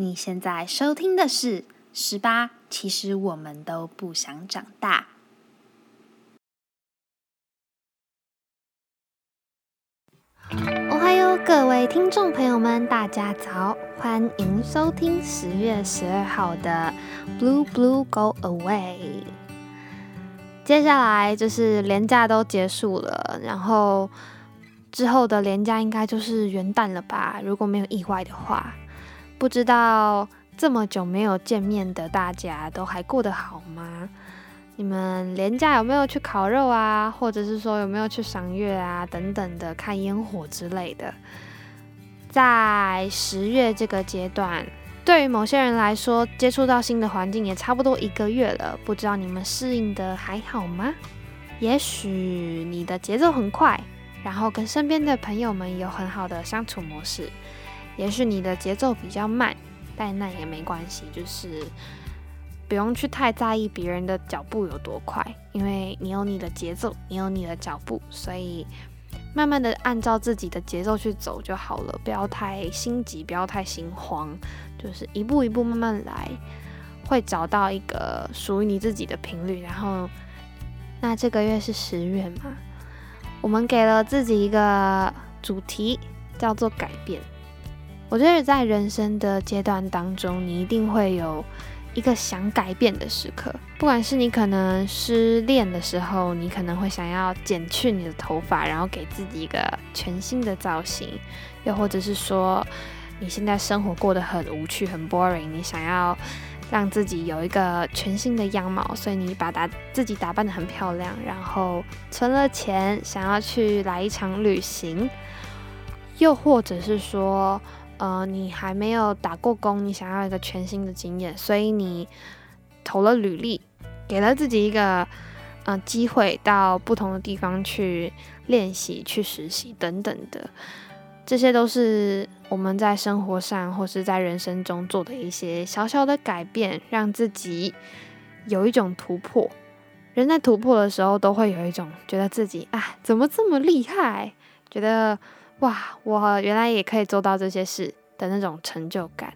你现在收听的是《十八》，其实我们都不想长大。哦嗨哟，各位听众朋友们，大家早，欢迎收听十月十二号的《Blue Blue Go Away》。接下来就是连假都结束了，然后之后的连假应该就是元旦了吧？如果没有意外的话。不知道这么久没有见面的大家都还过得好吗？你们连假有没有去烤肉啊？或者是说有没有去赏月啊？等等的看烟火之类的。在十月这个阶段，对于某些人来说，接触到新的环境也差不多一个月了。不知道你们适应的还好吗？也许你的节奏很快，然后跟身边的朋友们有很好的相处模式。也许你的节奏比较慢，但那也没关系，就是不用去太在意别人的脚步有多快，因为你有你的节奏，你有你的脚步，所以慢慢的按照自己的节奏去走就好了，不要太心急，不要太心慌，就是一步一步慢慢来，会找到一个属于你自己的频率。然后，那这个月是十月嘛，我们给了自己一个主题，叫做改变。我觉得在人生的阶段当中，你一定会有一个想改变的时刻。不管是你可能失恋的时候，你可能会想要剪去你的头发，然后给自己一个全新的造型；又或者是说，你现在生活过得很无趣、很 boring，你想要让自己有一个全新的样貌，所以你把打自己打扮得很漂亮，然后存了钱，想要去来一场旅行；又或者是说，呃，你还没有打过工，你想要一个全新的经验，所以你投了履历，给了自己一个呃机会，到不同的地方去练习、去实习等等的，这些都是我们在生活上或是在人生中做的一些小小的改变，让自己有一种突破。人在突破的时候，都会有一种觉得自己啊，怎么这么厉害？觉得。哇，我原来也可以做到这些事的那种成就感，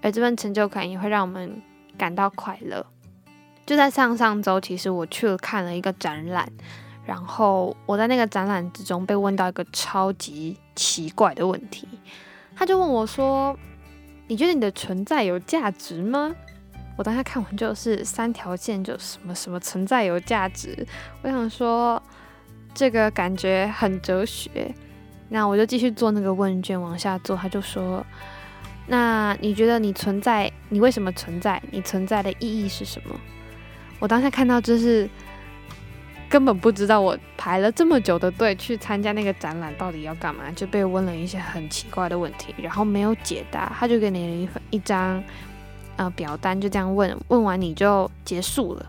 而这份成就感也会让我们感到快乐。就在上上周，其实我去了看了一个展览，然后我在那个展览之中被问到一个超级奇怪的问题，他就问我说：“你觉得你的存在有价值吗？”我当下看完就是三条线，就什么什么存在有价值，我想说这个感觉很哲学。那我就继续做那个问卷，往下做。他就说：“那你觉得你存在？你为什么存在？你存在的意义是什么？”我当下看到就是根本不知道我排了这么久的队去参加那个展览到底要干嘛，就被问了一些很奇怪的问题，然后没有解答，他就给你一份一张呃表单，就这样问问完你就结束了。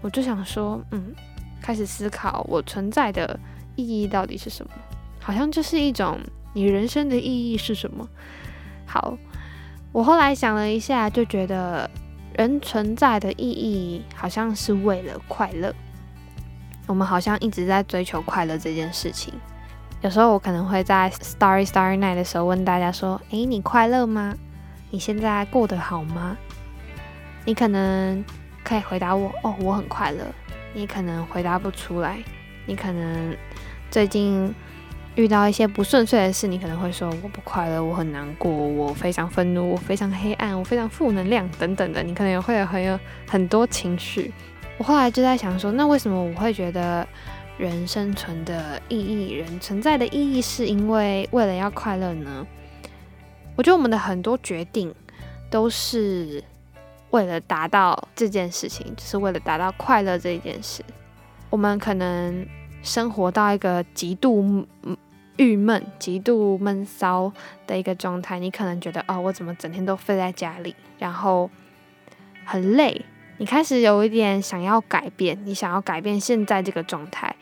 我就想说，嗯，开始思考我存在的意义到底是什么。好像就是一种你人生的意义是什么？好，我后来想了一下，就觉得人存在的意义好像是为了快乐。我们好像一直在追求快乐这件事情。有时候我可能会在 Starry Starry Night 的时候问大家说：“诶，你快乐吗？你现在过得好吗？”你可能可以回答我：“哦，我很快乐。”你可能回答不出来。你可能最近。遇到一些不顺遂的事，你可能会说我不快乐，我很难过，我非常愤怒，我非常黑暗，我非常负能量等等的，你可能也会有很有很多情绪。我后来就在想说，那为什么我会觉得人生存的意义，人存在的意义，是因为为了要快乐呢？我觉得我们的很多决定都是为了达到这件事情，就是为了达到快乐这一件事。我们可能。生活到一个极度郁闷、极度闷骚的一个状态，你可能觉得哦，我怎么整天都废在家里，然后很累。你开始有一点想要改变，你想要改变现在这个状态，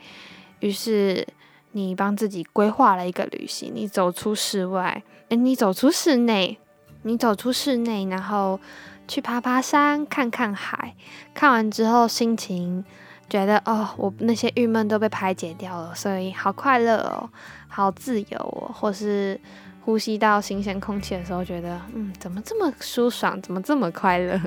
于是你帮自己规划了一个旅行，你走出室外，诶，你走出室内，你走出室内，然后去爬爬山，看看海，看完之后心情。觉得哦，我那些郁闷都被排解掉了，所以好快乐哦，好自由哦，或是呼吸到新鲜空气的时候，觉得嗯，怎么这么舒爽，怎么这么快乐？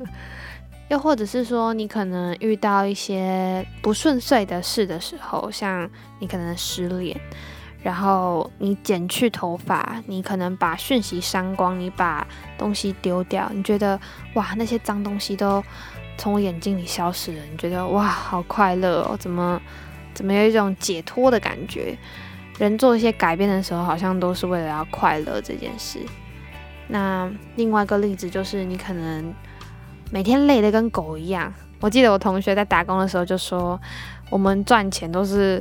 又或者是说，你可能遇到一些不顺遂的事的时候，像你可能失恋，然后你剪去头发，你可能把讯息删光，你把东西丢掉，你觉得哇，那些脏东西都从我眼睛里消失了，你觉得哇，好快乐哦，怎么怎么有一种解脱的感觉？人做一些改变的时候，好像都是为了要快乐这件事。那另外一个例子就是，你可能每天累得跟狗一样。我记得我同学在打工的时候就说，我们赚钱都是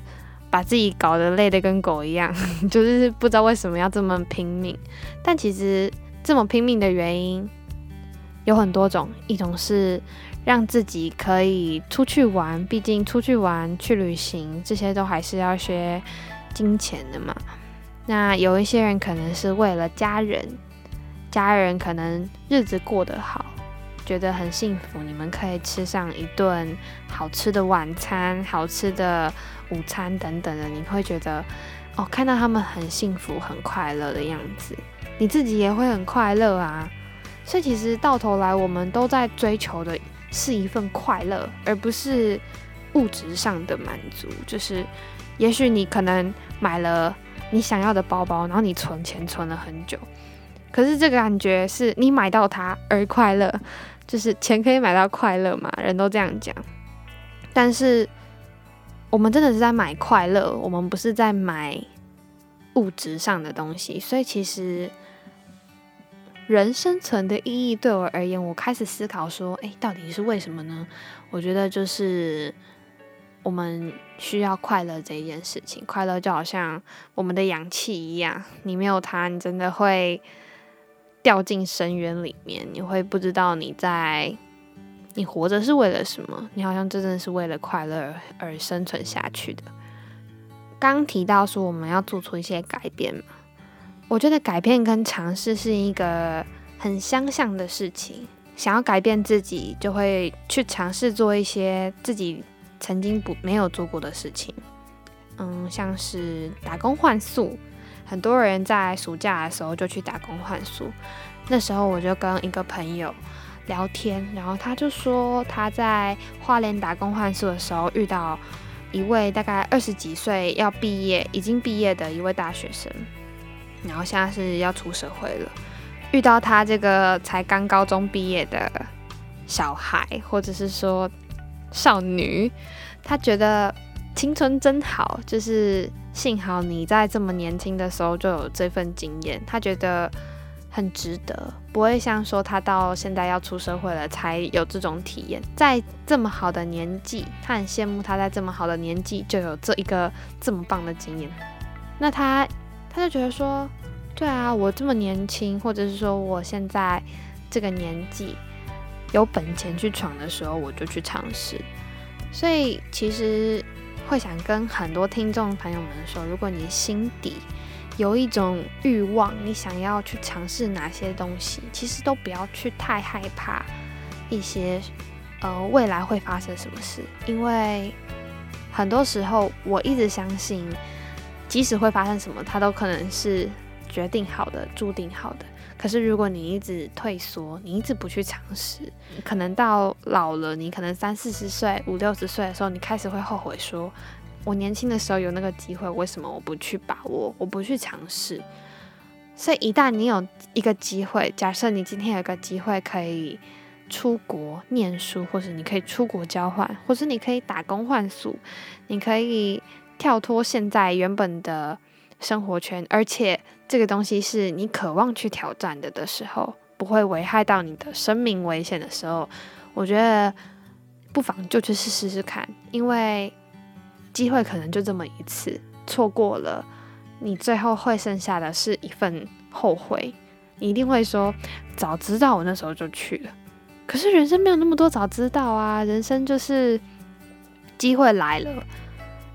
把自己搞得累得跟狗一样，就是不知道为什么要这么拼命。但其实这么拼命的原因有很多种，一种是让自己可以出去玩，毕竟出去玩、去旅行这些都还是要学。金钱的嘛，那有一些人可能是为了家人，家人可能日子过得好，觉得很幸福，你们可以吃上一顿好吃的晚餐、好吃的午餐等等的，你会觉得哦，看到他们很幸福、很快乐的样子，你自己也会很快乐啊。所以其实到头来，我们都在追求的是一份快乐，而不是物质上的满足，就是。也许你可能买了你想要的包包，然后你存钱存了很久，可是这个感觉是你买到它而快乐，就是钱可以买到快乐嘛？人都这样讲。但是我们真的是在买快乐，我们不是在买物质上的东西。所以其实人生存的意义对我而言，我开始思考说，诶，到底是为什么呢？我觉得就是。我们需要快乐这一件事情，快乐就好像我们的氧气一样，你没有它，你真的会掉进深渊里面。你会不知道你在你活着是为了什么，你好像真的是为了快乐而生存下去的。刚提到说我们要做出一些改变嘛，我觉得改变跟尝试是一个很相像的事情。想要改变自己，就会去尝试做一些自己。曾经不没有做过的事情，嗯，像是打工换宿，很多人在暑假的时候就去打工换宿。那时候我就跟一个朋友聊天，然后他就说他在花莲打工换宿的时候遇到一位大概二十几岁要毕业、已经毕业的一位大学生，然后现在是要出社会了，遇到他这个才刚高中毕业的小孩，或者是说。少女，她觉得青春真好，就是幸好你在这么年轻的时候就有这份经验，她觉得很值得，不会像说她到现在要出社会了才有这种体验，在这么好的年纪，她很羡慕她在这么好的年纪就有这一个这么棒的经验。那她，他就觉得说，对啊，我这么年轻，或者是说我现在这个年纪。有本钱去闯的时候，我就去尝试。所以其实会想跟很多听众朋友们说，如果你心底有一种欲望，你想要去尝试哪些东西，其实都不要去太害怕一些呃未来会发生什么事，因为很多时候我一直相信，即使会发生什么，它都可能是决定好的、注定好的。可是，如果你一直退缩，你一直不去尝试，可能到老了，你可能三四十岁、五六十岁的时候，你开始会后悔，说我年轻的时候有那个机会，为什么我不去把握，我不去尝试？所以，一旦你有一个机会，假设你今天有个机会可以出国念书，或者你可以出国交换，或者你可以打工换宿，你可以跳脱现在原本的生活圈，而且。这个东西是你渴望去挑战的的时候，不会危害到你的生命危险的时候，我觉得不妨就去试试试看，因为机会可能就这么一次，错过了，你最后会剩下的是一份后悔。你一定会说，早知道我那时候就去了。可是人生没有那么多早知道啊，人生就是机会来了，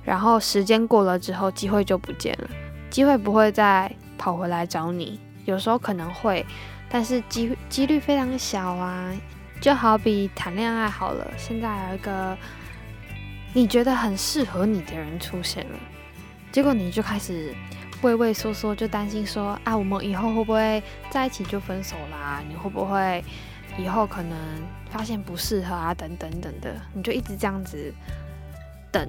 然后时间过了之后，机会就不见了，机会不会再。跑回来找你，有时候可能会，但是机几率非常小啊。就好比谈恋爱好了，现在有一个你觉得很适合你的人出现了，结果你就开始畏畏缩缩，就担心说啊，我们以后会不会在一起就分手啦？你会不会以后可能发现不适合啊？等等等的，你就一直这样子等，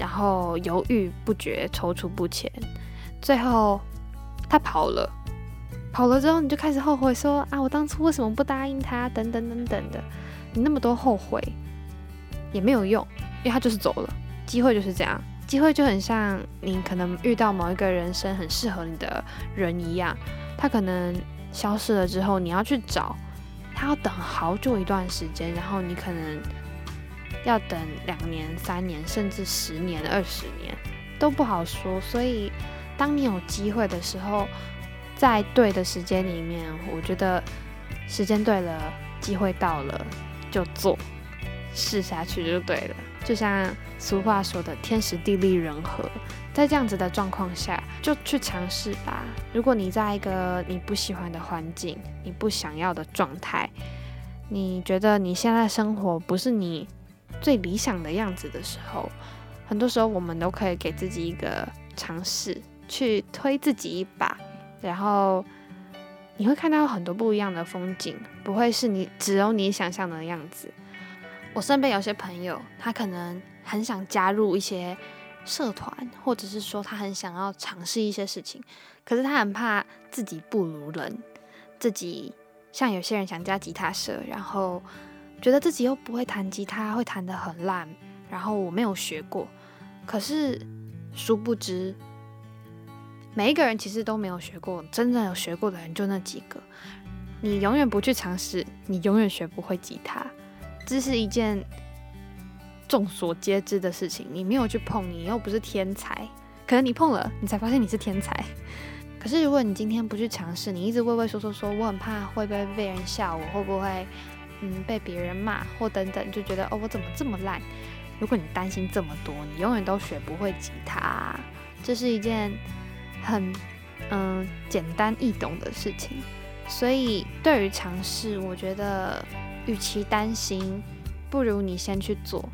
然后犹豫不决，踌躇不前，最后他跑了，跑了之后你就开始后悔说啊，我当初为什么不答应他？等等等等的，你那么多后悔也没有用，因为他就是走了，机会就是这样。机会就很像你可能遇到某一个人生很适合你的人一样，他可能消失了之后，你要去找他，要等好久一段时间，然后你可能要等两年、三年，甚至十年、二十年都不好说。所以，当你有机会的时候，在对的时间里面，我觉得时间对了，机会到了，就做，试下去就对了。就像俗话说的“天时地利人和”，在这样子的状况下，就去尝试吧。如果你在一个你不喜欢的环境、你不想要的状态，你觉得你现在生活不是你最理想的样子的时候，很多时候我们都可以给自己一个尝试，去推自己一把，然后你会看到很多不一样的风景，不会是你只有你想象的样子。我身边有些朋友，他可能很想加入一些社团，或者是说他很想要尝试一些事情，可是他很怕自己不如人，自己像有些人想加吉他社，然后觉得自己又不会弹吉他，会弹得很烂，然后我没有学过，可是殊不知，每一个人其实都没有学过，真正有学过的人就那几个，你永远不去尝试，你永远学不会吉他。这是一件众所皆知的事情，你没有去碰，你又不是天才，可能你碰了，你才发现你是天才。可是如果你今天不去尝试，你一直畏畏缩缩说我很怕会不会被人笑，我会不会嗯被别人骂或等等，就觉得哦我怎么这么烂？如果你担心这么多，你永远都学不会吉他。这是一件很嗯简单易懂的事情，所以对于尝试，我觉得。与其担心，不如你先去做，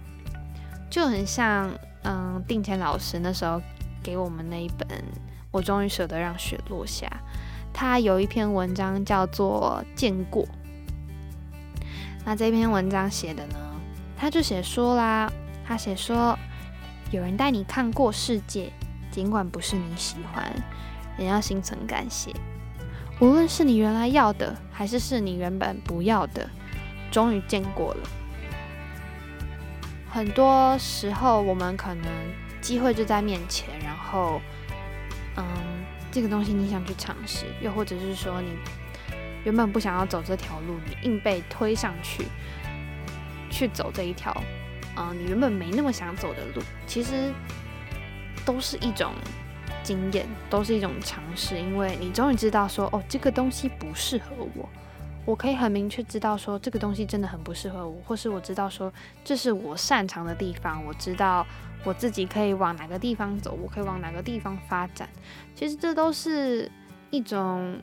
就很像嗯，定谦老师那时候给我们那一本《我终于舍得让雪落下》，他有一篇文章叫做《见过》。那这篇文章写的呢，他就写说啦，他写说，有人带你看过世界，尽管不是你喜欢，也要心存感谢。无论是你原来要的，还是是你原本不要的。终于见过了。很多时候，我们可能机会就在面前，然后，嗯，这个东西你想去尝试，又或者是说你原本不想要走这条路，你硬被推上去，去走这一条，嗯，你原本没那么想走的路，其实都是一种经验，都是一种尝试，因为你终于知道说，哦，这个东西不适合我。我可以很明确知道说这个东西真的很不适合我，或是我知道说这是我擅长的地方，我知道我自己可以往哪个地方走，我可以往哪个地方发展。其实这都是一种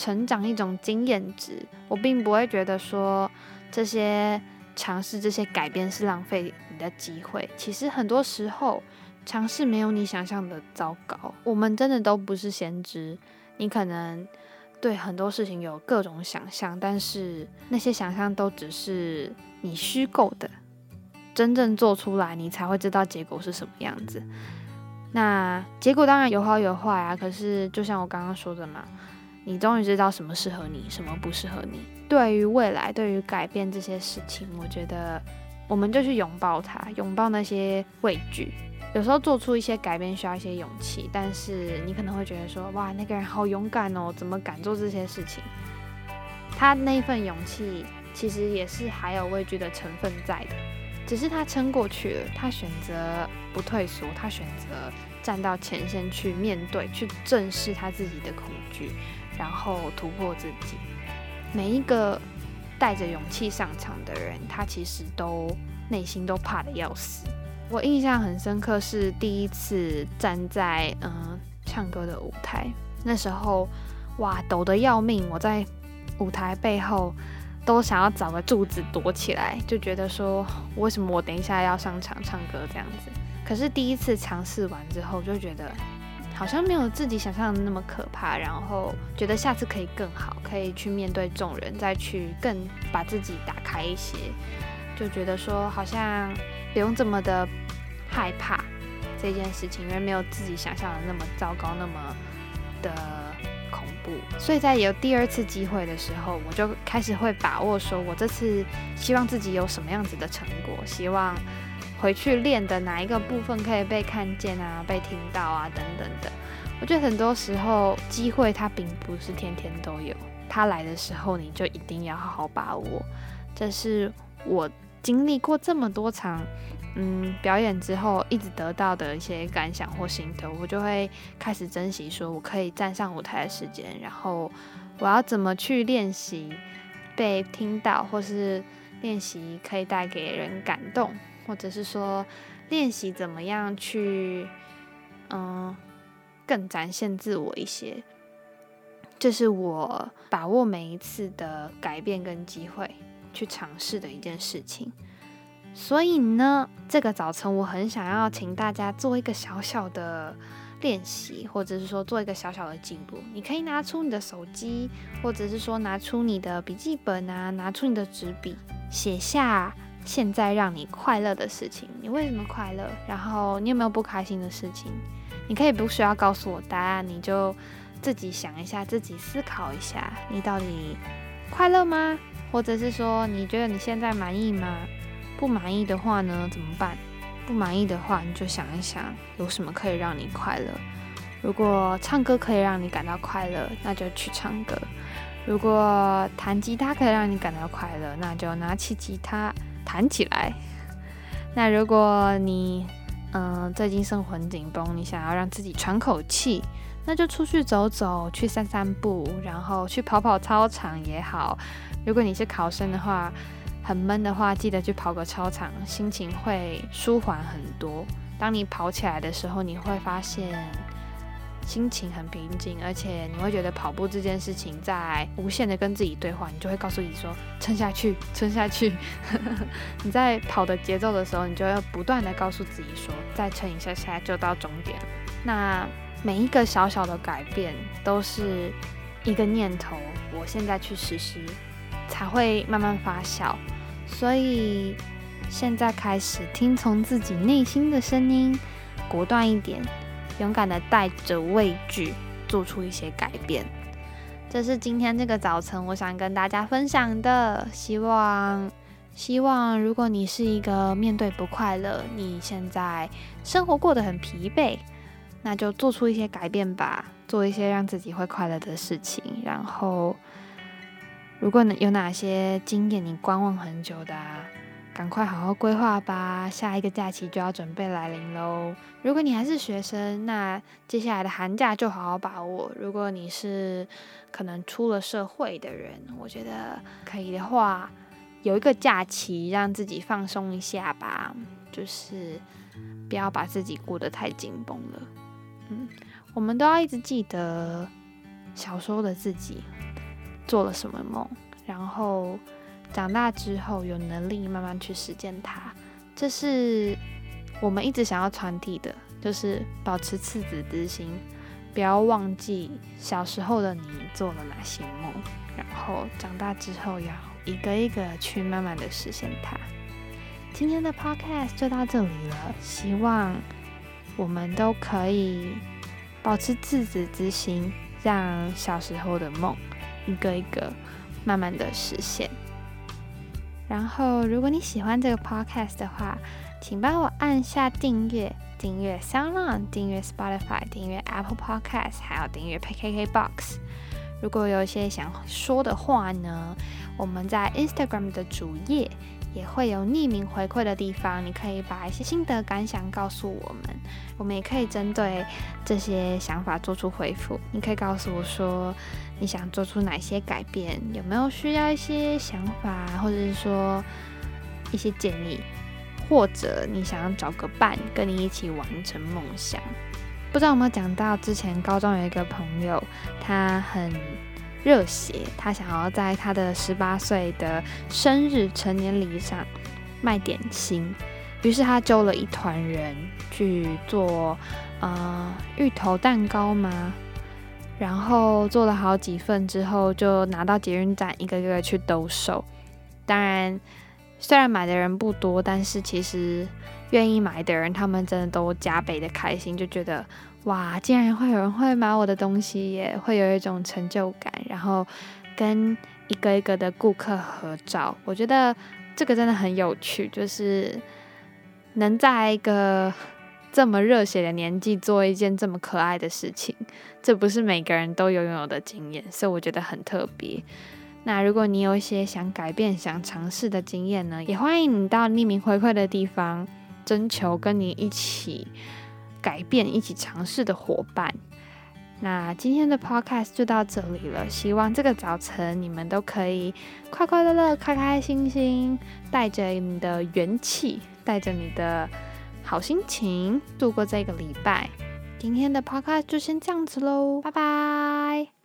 成长，一种经验值。我并不会觉得说这些尝试、这些改变是浪费你的机会。其实很多时候尝试没有你想象的糟糕。我们真的都不是先知，你可能。对很多事情有各种想象，但是那些想象都只是你虚构的，真正做出来你才会知道结果是什么样子。那结果当然有好有坏啊，可是就像我刚刚说的嘛，你终于知道什么适合你，什么不适合你。对于未来，对于改变这些事情，我觉得我们就去拥抱它，拥抱那些畏惧。有时候做出一些改变需要一些勇气，但是你可能会觉得说，哇，那个人好勇敢哦，怎么敢做这些事情？他那份勇气其实也是还有畏惧的成分在的，只是他撑过去了，他选择不退缩，他选择站到前线去面对，去正视他自己的恐惧，然后突破自己。每一个带着勇气上场的人，他其实都内心都怕的要死。我印象很深刻，是第一次站在嗯唱歌的舞台，那时候哇抖得要命，我在舞台背后都想要找个柱子躲起来，就觉得说为什么我等一下要上场唱歌这样子。可是第一次尝试完之后，就觉得好像没有自己想象的那么可怕，然后觉得下次可以更好，可以去面对众人，再去更把自己打开一些，就觉得说好像不用这么的害怕这件事情，因为没有自己想象的那么糟糕，那么的恐怖。所以在有第二次机会的时候，我就开始会把握，说我这次希望自己有什么样子的成果，希望。回去练的哪一个部分可以被看见啊，被听到啊，等等的。我觉得很多时候机会它并不是天天都有，它来的时候你就一定要好好把握。这是我经历过这么多场嗯表演之后一直得到的一些感想或心得，我就会开始珍惜，说我可以站上舞台的时间，然后我要怎么去练习被听到，或是练习可以带给人感动。或者是说练习怎么样去，嗯，更展现自我一些，这是我把握每一次的改变跟机会去尝试的一件事情。所以呢，这个早晨我很想要请大家做一个小小的练习，或者是说做一个小小的进步。你可以拿出你的手机，或者是说拿出你的笔记本啊，拿出你的纸笔，写下。现在让你快乐的事情，你为什么快乐？然后你有没有不开心的事情？你可以不需要告诉我答案，你就自己想一下，自己思考一下，你到底快乐吗？或者是说你觉得你现在满意吗？不满意的话呢，怎么办？不满意的话，你就想一想，有什么可以让你快乐？如果唱歌可以让你感到快乐，那就去唱歌；如果弹吉他可以让你感到快乐，那就拿起吉他。弹起来。那如果你嗯最近生活很紧绷，你想要让自己喘口气，那就出去走走，去散散步，然后去跑跑操场也好。如果你是考生的话，很闷的话，记得去跑个操场，心情会舒缓很多。当你跑起来的时候，你会发现。心情很平静，而且你会觉得跑步这件事情在无限的跟自己对话，你就会告诉自己说撑下去，撑下去。你在跑的节奏的时候，你就要不断的告诉自己说再撑一下下就到终点。那每一个小小的改变都是一个念头，我现在去实施才会慢慢发酵。所以现在开始听从自己内心的声音，果断一点。勇敢的带着畏惧做出一些改变，这是今天这个早晨我想跟大家分享的。希望，希望如果你是一个面对不快乐，你现在生活过得很疲惫，那就做出一些改变吧，做一些让自己会快乐的事情。然后，如果有哪些经验你观望很久的。赶快好好规划吧，下一个假期就要准备来临喽。如果你还是学生，那接下来的寒假就好好把握。如果你是可能出了社会的人，我觉得可以的话，有一个假期让自己放松一下吧，就是不要把自己过得太紧绷了。嗯，我们都要一直记得小时候的自己做了什么梦，然后。长大之后有能力慢慢去实践它，这是我们一直想要传递的，就是保持赤子之心，不要忘记小时候的你做了哪些梦，然后长大之后要一个一个去慢慢的实现它。今天的 podcast 就到这里了，希望我们都可以保持赤子之心，让小时候的梦一个一个慢慢的实现。然后，如果你喜欢这个 podcast 的话，请帮我按下订阅，订阅 SoundOn，订阅 Spotify，订阅 Apple Podcast，还有订阅 KKBox。如果有一些想说的话呢，我们在 Instagram 的主页。也会有匿名回馈的地方，你可以把一些心得感想告诉我们，我们也可以针对这些想法做出回复。你可以告诉我说你想做出哪些改变，有没有需要一些想法，或者是说一些建议，或者你想要找个伴跟你一起完成梦想。不知道有没有讲到之前高中有一个朋友，他很。热血，他想要在他的十八岁的生日成年礼上卖点心，于是他揪了一团人去做呃芋头蛋糕吗？然后做了好几份之后，就拿到捷运站一个个去兜售。当然，虽然买的人不多，但是其实愿意买的人，他们真的都加倍的开心，就觉得哇，竟然会有人会买我的东西，也会有一种成就感。然后跟一个一个的顾客合照，我觉得这个真的很有趣，就是能在一个。这么热血的年纪做一件这么可爱的事情，这不是每个人都拥有的经验，所以我觉得很特别。那如果你有一些想改变、想尝试的经验呢，也欢迎你到匿名回馈的地方征求跟你一起改变、一起尝试的伙伴。那今天的 podcast 就到这里了，希望这个早晨你们都可以快快乐乐、开开心心，带着你的元气，带着你的。好心情度过这个礼拜，今天的 podcast 就先这样子喽，拜拜。